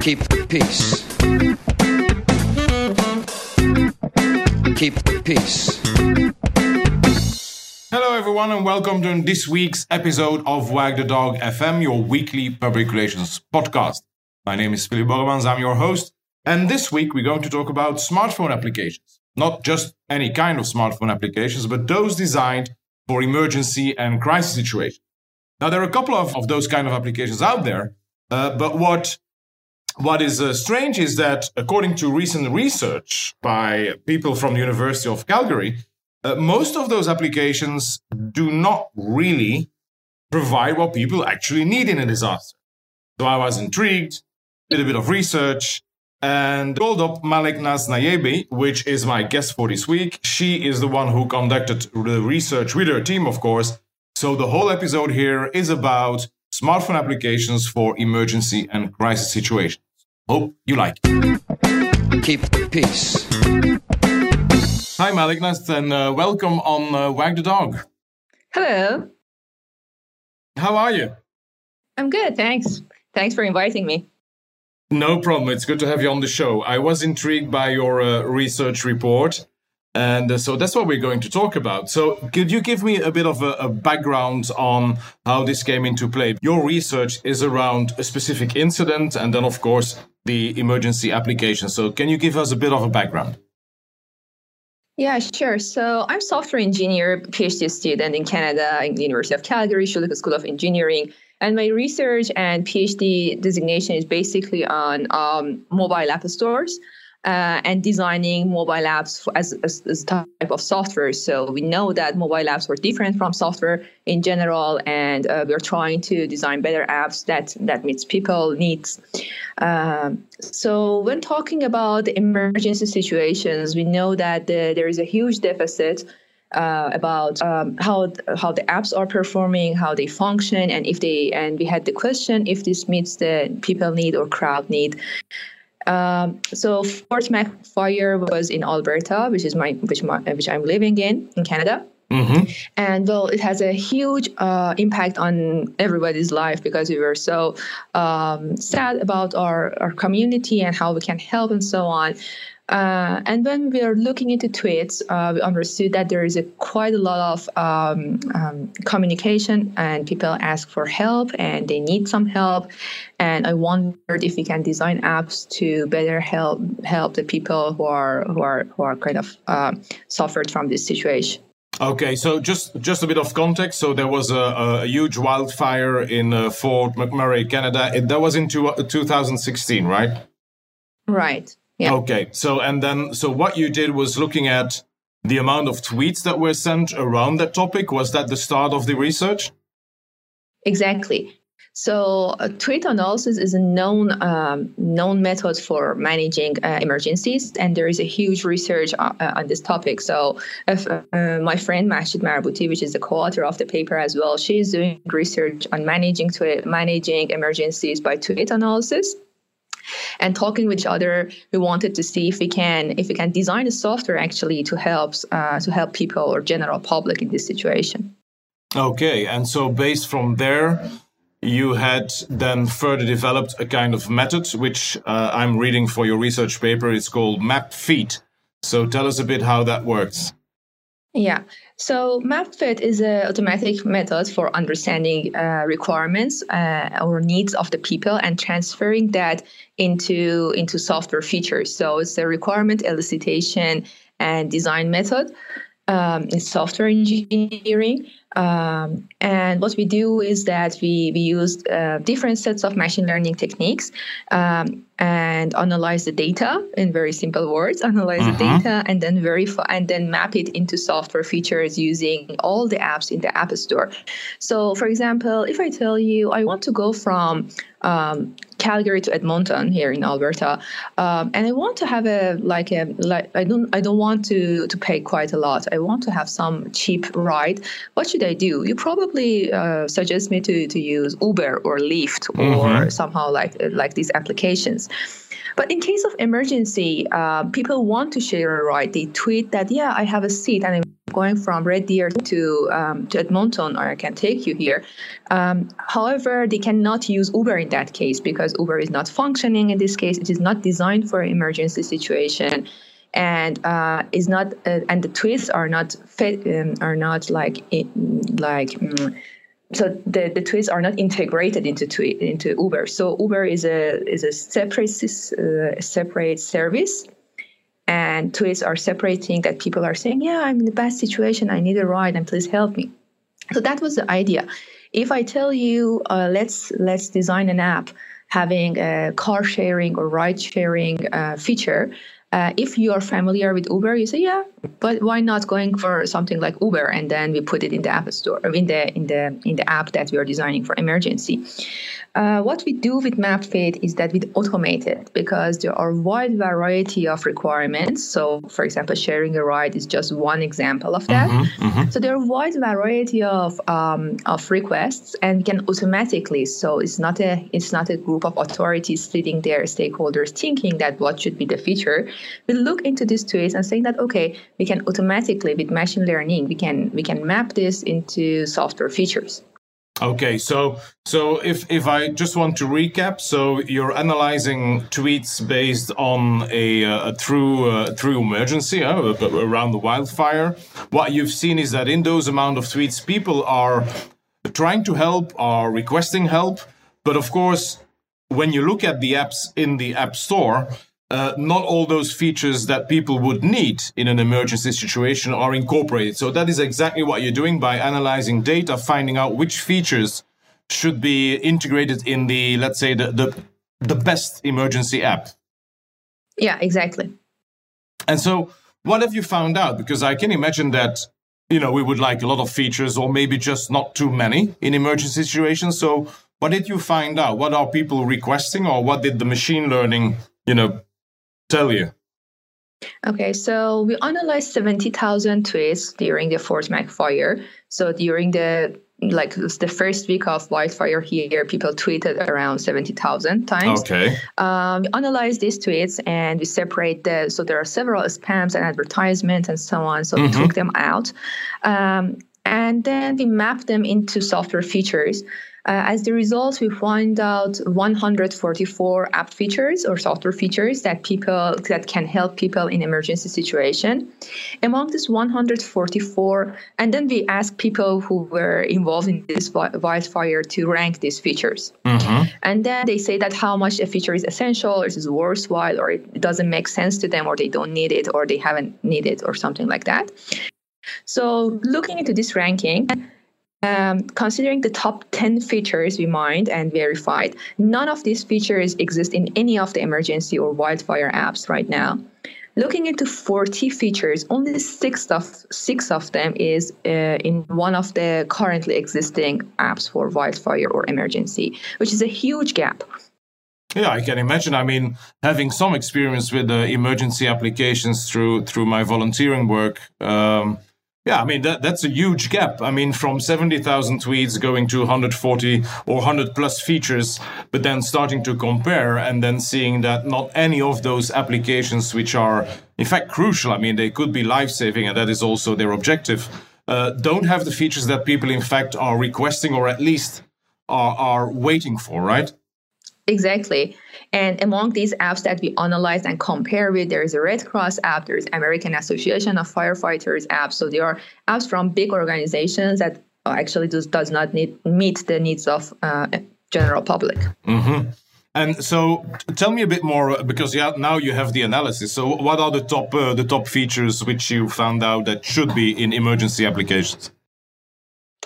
Keep the peace. Keep the peace. Hello, everyone, and welcome to this week's episode of Wag the Dog FM, your weekly public relations podcast. My name is Philip Borremans, I'm your host, and this week we're going to talk about smartphone applications. Not just any kind of smartphone applications, but those designed for emergency and crisis situations. Now, there are a couple of, of those kind of applications out there, uh, but what what is uh, strange is that, according to recent research by people from the University of Calgary, uh, most of those applications do not really provide what people actually need in a disaster. So I was intrigued, did a bit of research, and called up Maleknaz Nayebi, which is my guest for this week. She is the one who conducted the research with her team, of course. So the whole episode here is about smartphone applications for emergency and crisis situations. Hope you like it. Keep peace. Hi, Maleknaz, and uh, welcome on uh, Wag the Dog. Hello. How are you? I'm good, thanks. Thanks for inviting me. No problem. It's good to have you on the show. I was intrigued by your uh, research report. And uh, so that's what we're going to talk about. So, could you give me a bit of a, a, background on how this came into play? Your research is around a specific incident and then, of course, the emergency application. So, can you give us a bit of a background? Yeah, sure. So I'm software engineer, PhD student in Canada in the University of Calgary, Schulich School of Engineering. And my research and PhD designation is basically on um, mobile app stores uh, and designing mobile apps as, as type of software. So we know that mobile apps were different from software in general, and uh, we're trying to design better apps that that meets people needs. Um, so when talking about emergency situations, we know that the, there is a huge deficit. Uh, about um, how how the apps are performing, how they function, and if they and we had the question if this meets the people need or crowd need. Um, so Fort Mac fire was in Alberta, which is my which my, which I'm living in in Canada. Mm-hmm. And well, it has a huge uh, impact on everybody's life because we were so um, sad about our, our community and how we can help and so on. Uh, and when we are looking into tweets, uh, we understood that there is a, quite a lot of um, um, communication, and people ask for help, and they need some help. And I wondered if we can design apps to better help help the people who are who are who are kind of uh, suffered from this situation. Okay, so just just a bit of context. So there was a, a huge wildfire in uh, Fort McMurray, Canada. It, that was in two, 2016, right? Right. Yeah. Okay. So, and then, so what you did was looking at the amount of tweets that were sent around that topic. Was that the start of the research? Exactly. So, a tweet analysis is a known um, known method for managing uh, emergencies, and there is a huge research uh, uh on this topic. So, if, uh, my friend Mahshid Marbouti, which is the co-author of the paper as well, she's doing research on managing tweet, managing emergencies by tweet analysis and talking with each other we wanted to see if we can if we can design a software actually to help uh, to help people or general public in this situation. Okay and so based from there you had then further developed a kind of method which uh, i'm reading for your research paper. It's called MAPFEAT so tell us a bit how that works yeah so MAPFEAT is an automatic method for understanding uh, requirements uh, or needs of the people and transferring that into into software features. So it's a requirement elicitation and design method. Um, it's software engineering. Um, and what we do is that we, we use uh, different sets of machine learning techniques um, and analyze the data in very simple words, analyze the mm-hmm. data and then verify and then map it into software features using all the apps in the App Store. So, for example, if I tell you I want to go from um, Calgary to Edmonton here in Alberta, um, and I want to have a like a like I don't I don't want to to pay quite a lot. I want to have some cheap ride. What should I do? You probably uh, suggest me to to use Uber or Lyft or mm-hmm. somehow like like these applications. But in case of emergency, uh, people want to share a ride. They tweet that, yeah, I have a seat and I'm going from Red Deer to um, to Edmonton, or I can take you here. Um, however, they cannot use Uber in that case because Uber is not functioning in this case. It is not designed for emergency situation and uh, is not uh, and the twists are not fit, um, are not like like um, so the, the twists are not integrated into twi- into Uber. So Uber is a is a separate uh, separate service, and tweets are separating that people are saying, yeah, I'm in a bad situation, I need a ride, and please help me. So that was the idea. If I tell you, uh, let's let's design an app having a car sharing or ride sharing uh, feature uh, if you are familiar with Uber, you say, yeah, but why not going for something like Uber? And then we put it in the app store, in the in the in the app that we are designing for emergency. Uh, what we do with MAPFEAT is that we automate it because there are wide variety of requirements. So, for example, sharing a ride is just one example of that. Mm-hmm, mm-hmm. So there are wide variety of um, of requests, and can automatically. So it's not a it's not a group of authorities sitting there, stakeholders thinking that what should be the feature. We look into these tools and saying that okay, we can automatically with machine learning we can we can map this into software features. Okay, so so if if I just want to recap, so you're analyzing tweets based on a, a true uh, true emergency uh, around the wildfire. What you've seen is that in those amount of tweets, people are trying to help, are requesting help, but of course, when you look at the apps in the App Store, uh, not all those features that people would need in an emergency situation are incorporated. So that is exactly what you're doing by analyzing data, finding out which features should be integrated in the, let's say, the the, the best emergency app. Yeah, exactly. And so, what have you found out? Because I can imagine that you know we would like a lot of features, or maybe just not too many in emergency situations. So, what did you find out? What are people requesting, or what did the machine learning, you know, tell you? Okay, so we analyzed 70,000 tweets during the Fort Mac fire. So during the like the first week of wildfire here, people tweeted around 70,000 times. Okay. Um, we analyze these tweets and we separate the, so there are several spams and advertisements and so on. So mm-hmm. we took them out. Um, and then we map them into software features. Uh, as the result, we find out 144 app features or software features that people that can help people in emergency situation. Among this 144, and then we ask people who were involved in this wildfire to rank these features. Mm-hmm. And then they say that how much a feature is essential, or is worthwhile, or it doesn't make sense to them, or they don't need it, or they haven't needed, it, or something like that. So looking into this ranking, um, considering the top 10 features we mined and verified, none of these features exist in any of the emergency or wildfire apps right now. Looking into 40 features, only six of six of them is uh, in one of the currently existing apps for wildfire or emergency, which is a huge gap. Yeah, I can imagine. I mean, having some experience with the emergency applications through through my volunteering work, um, yeah, I mean that that's a huge gap. I mean, from seventy thousand tweets going to 140 or 100 plus features, but then starting to compare and then seeing that not any of those applications, which are in fact crucial, I mean, they could be life saving, and that is also their objective, uh, don't have the features that people in fact are requesting or at least are are waiting for, right? Exactly. And among these apps that we analyze and compare with, there is a Red Cross app, there's American Association of Firefighters app. So there are apps from big organizations that actually does, does not need, meet the needs of uh, general public. Mm-hmm. And so, tell me a bit more because yeah, now you have the analysis. So, what are the top uh, the top features which you found out that should be in emergency applications?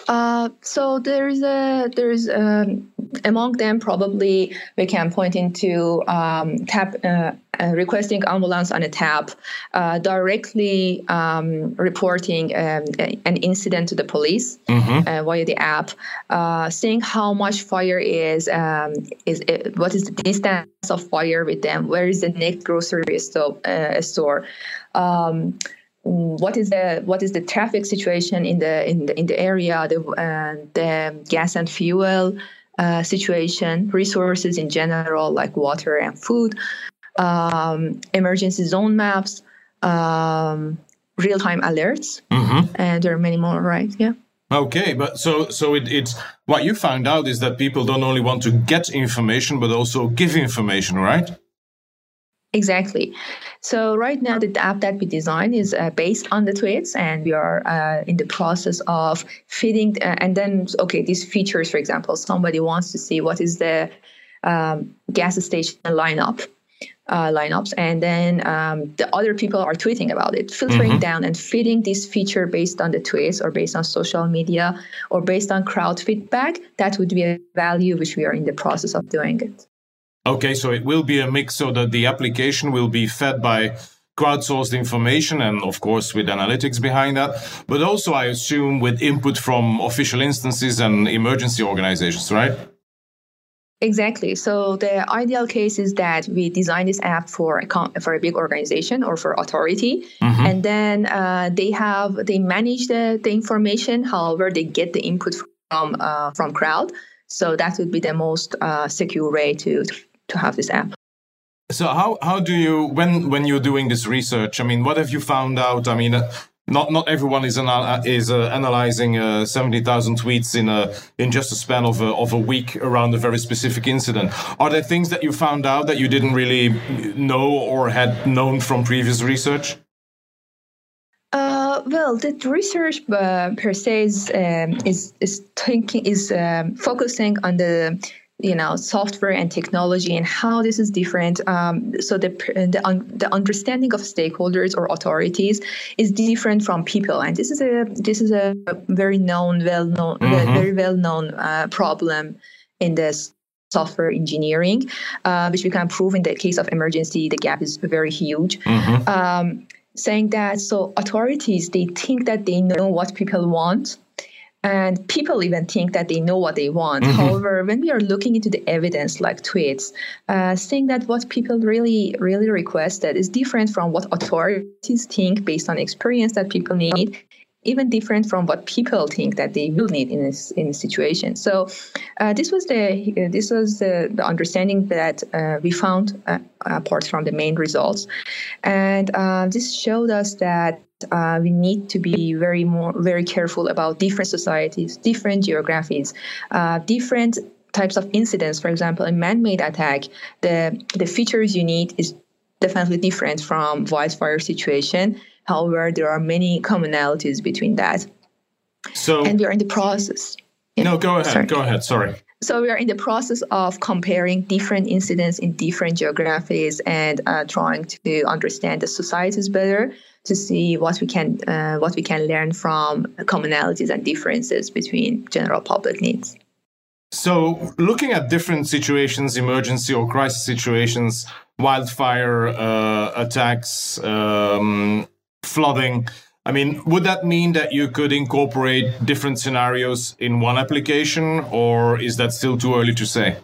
Uh, so there's a there's um, among them probably we can point into um, tap uh, uh, requesting ambulance on a tap, uh, directly um, reporting um, an incident to the police mm-hmm. Uh, via the app, uh, seeing how much fire is um, is what is the distance of fire with them, where is the next grocery store, store um, what is the what is the traffic situation in the in the in the area the uh, the gas and fuel uh, situation resources in general like water and food um, emergency zone maps um, real-time alerts, and there are many more. Right? Yeah. Okay, but so so it, it's what you found out is that people don't only want to get information but also give information, right? Exactly. So right now, the app that we design is uh, based on the tweets, and we are uh, in the process of fitting. Uh, and then, okay, these features, for example, somebody wants to see what is the um, gas station lineup. Uh, lineups and then um, the other people are tweeting about it filtering mm-hmm. down and fitting this feature based on the tweets or based on social media or based on crowd feedback that would be a value which we are in the process of doing it Okay, so it will be a mix so that the application will be fed by crowdsourced information and of course with analytics behind that, but also I assume with input from official instances and emergency organizations, right? Exactly. So the ideal case is that we design this app for a for a big organization or for authority, mm-hmm. and then uh, they have they manage the, the information. However, they get the input from uh, from crowd. So that would be the most uh, secure way to to have this app. So how how do you when when you're doing this research? I mean, what have you found out? I mean, uh, not not everyone is anal- is uh, analyzing uh, seventy thousand tweets in a in just a span of a, of a week around a very specific incident. Are there things that you found out that you didn't really know or had known from previous research? Uh, well, the research uh, per se is, um, is is thinking is um, focusing on the you know software and technology and how this is different um, so the the, un, the understanding of stakeholders or authorities is different from people and this is a this is a very known well known mm-hmm. very well known uh, problem in this software engineering uh, which we can prove in the case of emergency the gap is very huge mm-hmm. um, saying that so authorities they think that they know what people want and people even think that they know what they want. Mm-hmm. However, when we are looking into the evidence like tweets, uh, saying that what people really, really requested is different from what authorities think based on experience that people need, even different from what people think that they will need in this in a situation. So, uh, this was the uh, this was the, the understanding that uh, we found uh, apart from the main results, and uh, this showed us that uh, we need to be very more very careful about different societies, different geographies, uh, different types of incidents. For example, a man-made attack, the the features you need is definitely different from wildfire situation. However, there are many commonalities between that. So, and we are in the process. No, go ahead. Sorry. Go ahead. Sorry. So we are in the process of comparing different incidents in different geographies and uh, trying to understand the societies better to see what we can uh, what we can learn from commonalities and differences between general public needs. So, looking at different situations, emergency or crisis situations, wildfire uh, attacks, um, flooding. I mean, would that mean that you could incorporate different scenarios in one application, or is that still too early to say?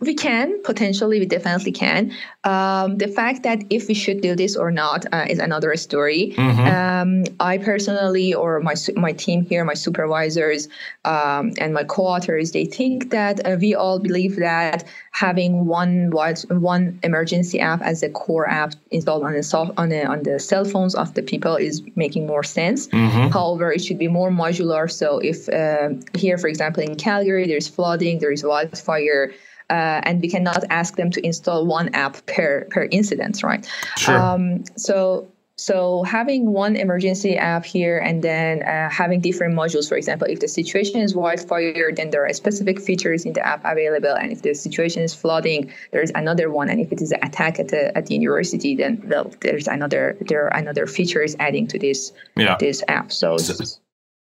We can potentially, we definitely can. Um, the fact that if we should do this or not uh, is another story. Mm-hmm. Um, I personally, or my my team here, my supervisors um, and my co-authors, they think that uh, we all believe that having one one emergency app as a core app installed on the soft, on the on the cell phones of the people is making more sense. Mm-hmm. However, it should be more modular. So if uh, here, for example, in Calgary, there's flooding, there is wildfire uh, and we cannot ask them to install one app per per incident, right? Sure. Um, so so having one emergency app here and then uh, having different modules, for example, if the situation is wildfire, then there are specific features in the app available. And if the situation is flooding, there's another one. And if it is an attack at the, at the university, then well, there's another there are another features adding to this yeah. this app. So, so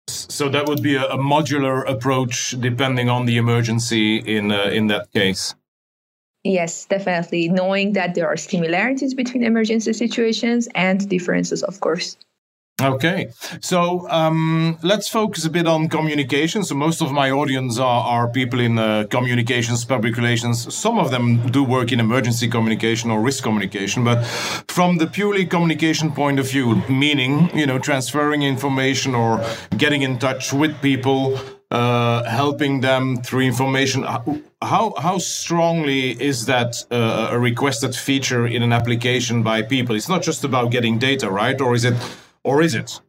so that would be a, a modular approach depending on the emergency in uh, in that case. Yes, definitely. Knowing that there are similarities between emergency situations and differences, of course. Okay, so um, let's focus a bit on communication. So most of my audience are, are people in uh, communications, public relations. Some of them do work in emergency communication or risk communication, but from the purely communication point of view, meaning you know transferring information or getting in touch with people, uh, helping them through information. how how strongly is that uh, a requested feature in an application by people? It's not just about getting data, right? Or is it? Or is it?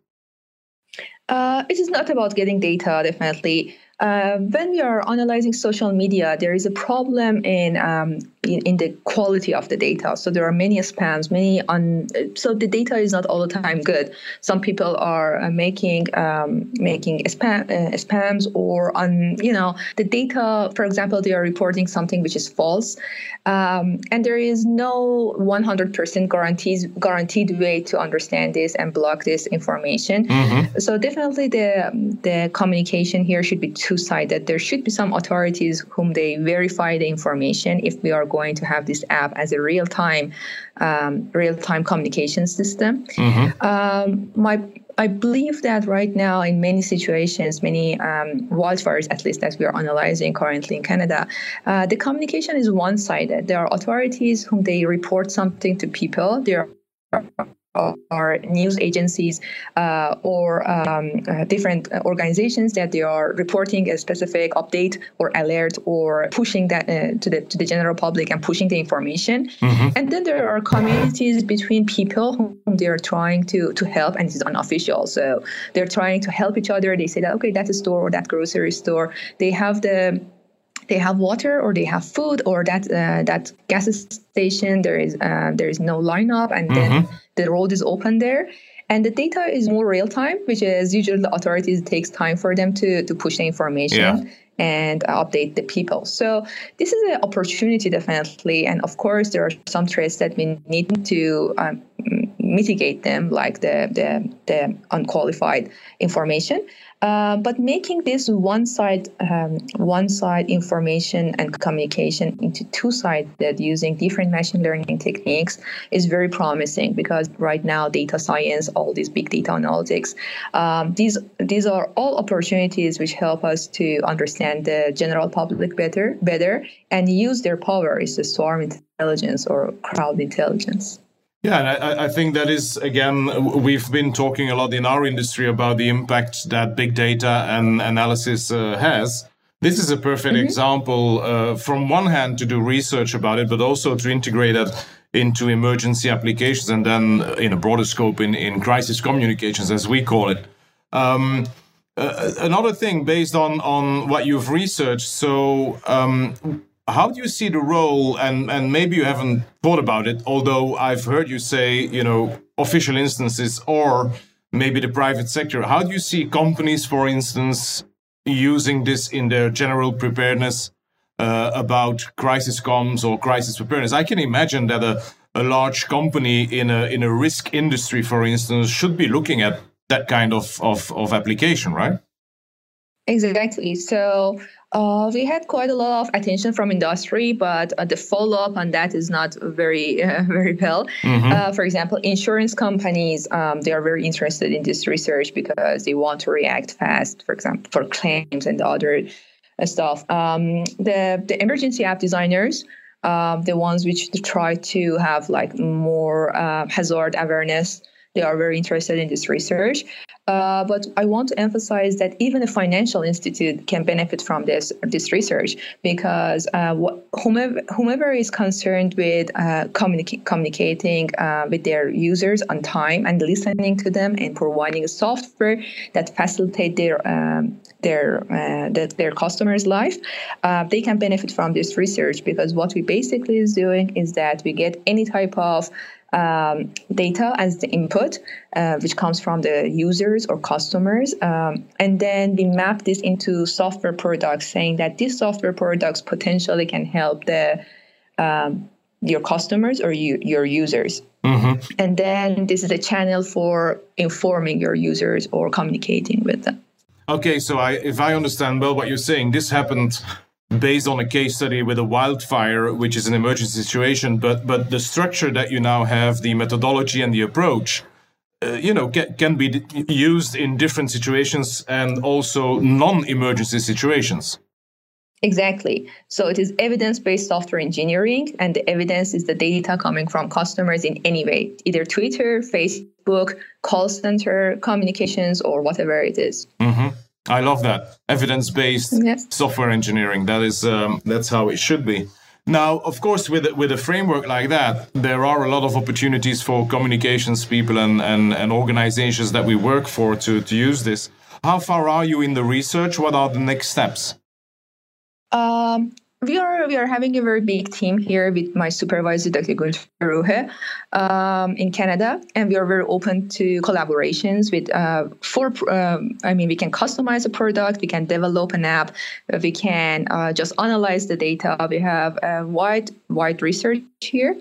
Uh, it is not about getting data, definitely. Uh, when we are analyzing social media, there is a problem in, um, in, in the quality of the data. So there are many spams, many un. So the data is not all the time good. Some people are uh, making um, making spam uh, spams or on you know the data. For example, they are reporting something which is false, um, and there is no 100% guarantees guaranteed way to understand this and block this information. Mm-hmm. So definitely the the communication here should be two-sided. There should be some authorities whom they verify the information if we are going to have this app as a real-time um, real-time communication system. Mm-hmm. Um, my I believe that right now, in many situations, many um, wildfires, at least that we are analyzing currently in Canada, uh, the communication is one sided. There are authorities whom they report something to people. There are or news agencies uh, or um, uh, different organizations that they are reporting a specific update or alert or pushing that uh, to the to the general public and pushing the information. Mm-hmm. And then there are communities between people whom they are trying to to help, and is unofficial. So they're trying to help each other. They say that okay, that's a store or that grocery store. They have the they have water or they have food or that uh, that gas station there is uh, there is no lineup and mm-hmm. then the road is open there. And the data is more real time which is usually the authorities takes time for them to to push the information yeah. and update the people. So this is an opportunity definitely. And of course there are some threats that we need to um, mitigate them like the, the, the unqualified information uh, but making this one side um, one side information and communication into two sided using different machine learning techniques is very promising because right now data science, all these big data analytics, um, these these are all opportunities which help us to understand the general public better better and use their power is the swarm intelligence or crowd intelligence. Yeah, and I, I, think that is again we've been talking a lot in our industry about the impact that big data and analysis uh, has. This is a perfect mm-hmm. example, uh, from one hand, to do research about it, but also to integrate it into emergency applications, and then in a broader scope in in crisis communications, as we call it. Um, uh, another thing, based on on what you've researched, so. Um, how do you see the role and and maybe you haven't thought about it although i've heard you say you know official instances or maybe the private sector. How do you see companies for instance using this in their general preparedness uh, about crisis comms or crisis preparedness? I can imagine that a, a large company in a in a risk industry for instance should be looking at that kind of of, of application right? Exactly. So uh, we had quite a lot of attention from industry, but uh, the follow up on that is not very uh, very well. Mm-hmm. Uh, for example, insurance companies um, they are very interested in this research because they want to react fast. For example, for claims and other uh, stuff. Um, the the emergency app designers. Um, the ones which try to have like more uh, hazard awareness they are very interested in this research. Uh, but I want to emphasize that even a financial institute can benefit from this this research because uh, whomever, whomever is concerned with uh, communica- communicating uh, with their users on time and listening to them and providing software that facilitate their um, their uh, their customers' life, uh, they can benefit from this research because what we basically is doing is that we get any type of um, data as the input, uh, which comes from the users or customers. Um, and then we map this into software products, saying that these software products potentially can help the um, your customers or you, your users. Mm-hmm. And then this is a channel for informing your users or communicating with them. Okay, so I, if I understand well what you're saying, this happened based on a case study with a wildfire, which is an emergency situation. But but the structure that you now have, the methodology and the approach, uh, you know, can, can be used in different situations and also non-emergency situations. Exactly. So it is evidence based software engineering, and the evidence is the data coming from customers in any way, either Twitter, Facebook, call center, communications, or whatever it is. Mm-hmm. I love that evidence-based Yes. software engineering. That is um, that's how it should be. Now, of course, with a- with a framework like that, there are a lot of opportunities for communications people and, and, and organizations that we work for to, to use this. How far are you in the research? What are the next steps? Um, we are we are having a very big team here with my supervisor, Dr. Gunther Ruhe, um, in Canada, and we are very open to collaborations with uh, for. Um, I mean, we can customize a product, we can develop an app, we can uh, just analyze the data. We have a wide wide research here,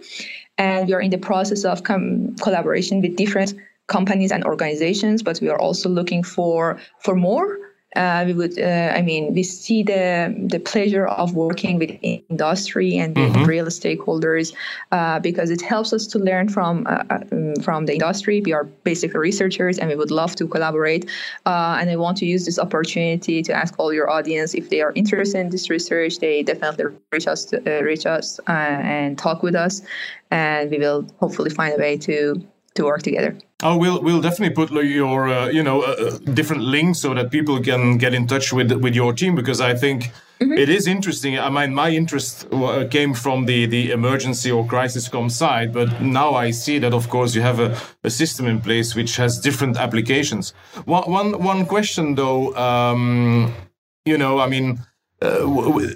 and we are in the process of com- collaboration with different companies and organizations. But we are also looking for for more uh, we would uh, i mean we see the the pleasure of working with industry and with real stakeholders uh, because it helps us to learn from uh, um, from the industry. We are basically researchers and we would love to collaborate uh, and i want to use this opportunity to ask all your audience if they are interested in this research they definitely reach us to, uh, reach us uh, and talk with us and we will hopefully find a way to to work together Oh, we'll we'll definitely put your uh, you know uh, uh, different links so that people can get in touch with with your team because I think it is interesting. I mean, my interest uh, came from the the emergency or crisis com side, but now I see that of course you have a, a system in place which has different applications. One one one question though, um, you know, I mean. Uh,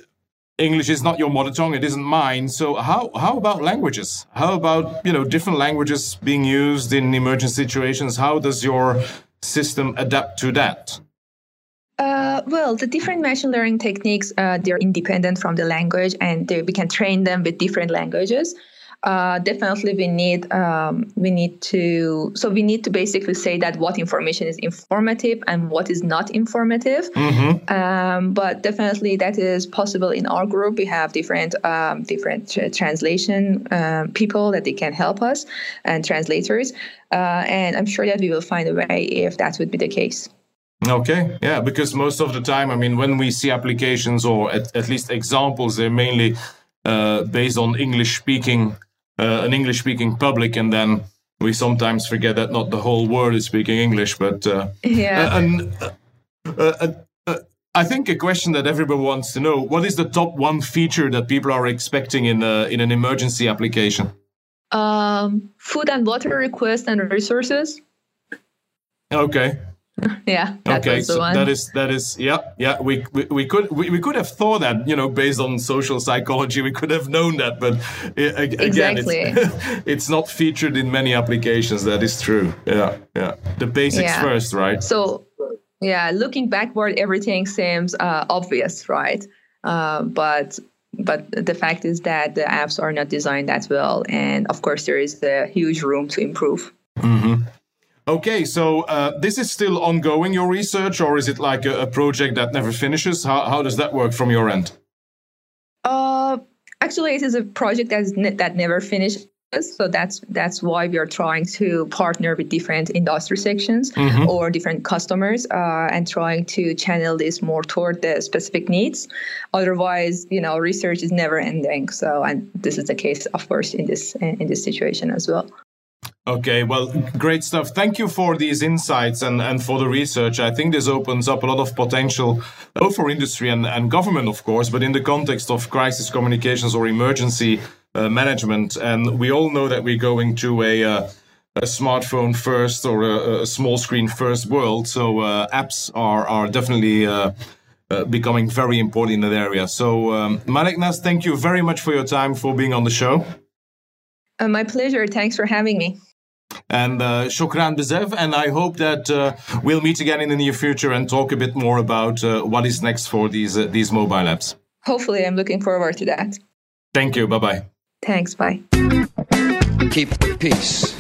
English is not your mother tongue; it isn't mine. So how how about languages? How about you know different languages being used in emergency situations? How does your system adapt to that? Uh, well, the different machine learning techniques uh, they're independent from the language, and they, we can train them with different languages. Uh, definitely, we need um, we need to so we need to basically say that what information is informative and what is not informative. Um, but definitely, that is possible in our group. We have different um, different tra- translation um, people that they can help us and translators, uh, and I'm sure that we will find a way if that would be the case. Okay, yeah, because most of the time, I mean, when we see applications or at, at least examples, they're mainly uh, based on English speaking, uh, an English speaking public, and then we sometimes forget that not the whole world is speaking English. But uh, Yeah. and uh, uh, uh, I think a question that everyone wants to know: what is the top one feature that people are expecting in a, in an emergency application? Um, food and water requests and resources. Okay, Yeah, that okay, so one. that is that is yeah yeah we we, we could we, we could have thought that you know based on social psychology we could have known that but again Exactly. it's, it's not featured in many applications that is true yeah yeah the basics Yeah. first right so, yeah, looking backward, everything seems uh, obvious, right? Uh, but but the fact is that the apps are not designed that well, and of course there is a huge room to improve. Okay so uh, this is still ongoing your research or is it like a, a project that never finishes how, how does that work from your end Uh, actually, it is a project that's ne- that never finishes. So that's that's why we are trying to partner with different industry sections or different customers uh, and trying to channel this more toward the specific needs. Otherwise, you know, research is never ending. So, and this is the case, of course, in this in this situation as well. Okay, well, great stuff. Thank you for these insights and, and for the research. I think this opens up a lot of potential, both for industry and, and government, of course, but in the context of crisis communications or emergency uh, management. And we all know that we're going to a, uh, a smartphone first or a, a small screen first world. So uh, apps are, are definitely uh, uh, becoming very important in that area. So, um, Maleknaz, thank you very much for your time, for being on the show. Uh, my pleasure. Thanks for having me. And uh, shukran bezev. And I hope that uh, we'll meet again in the near future and talk a bit more about uh, what is next for these uh, these mobile apps. Hopefully, I'm looking forward to that. Thank you. Bye bye. Thanks. Bye. Keep peace.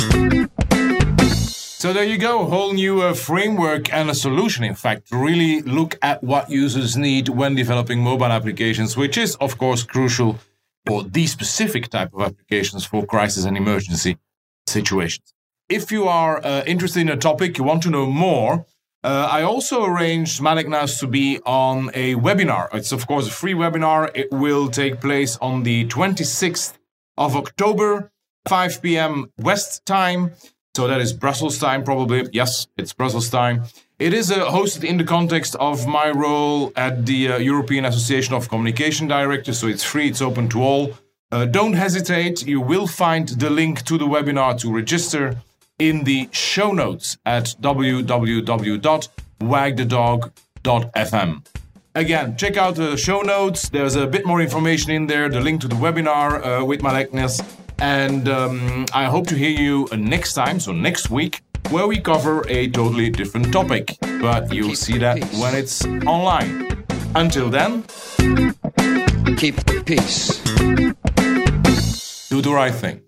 So there you go, a whole new uh, framework and a solution, in fact, to really look at what users need when developing mobile applications, which is, of course, crucial for these specific type of applications for crisis and emergency situations. If you are uh, interested in a topic, you want to know more, uh, I also arranged Maleknaz to be on a webinar. It's, of course, a free webinar. It will take place on the 26th of October, 5 p.m. West time. So that is Brussels time, probably. Yes, it's Brussels time. It is uh, hosted in the context of my role at the uh, European Association of Communication Directors, so it's free, it's open to all. Uh, don't hesitate, you will find the link to the webinar to register in the show notes at www.wagthedog.fm. Again, check out the show notes. There's a bit more information in there, the link to the webinar uh, with Maleknaz. And um, I hope to hear you next time, so next week, where we cover a totally different topic. But you'll see that peace. when it's online. Until then, Keep peace. do the right thing.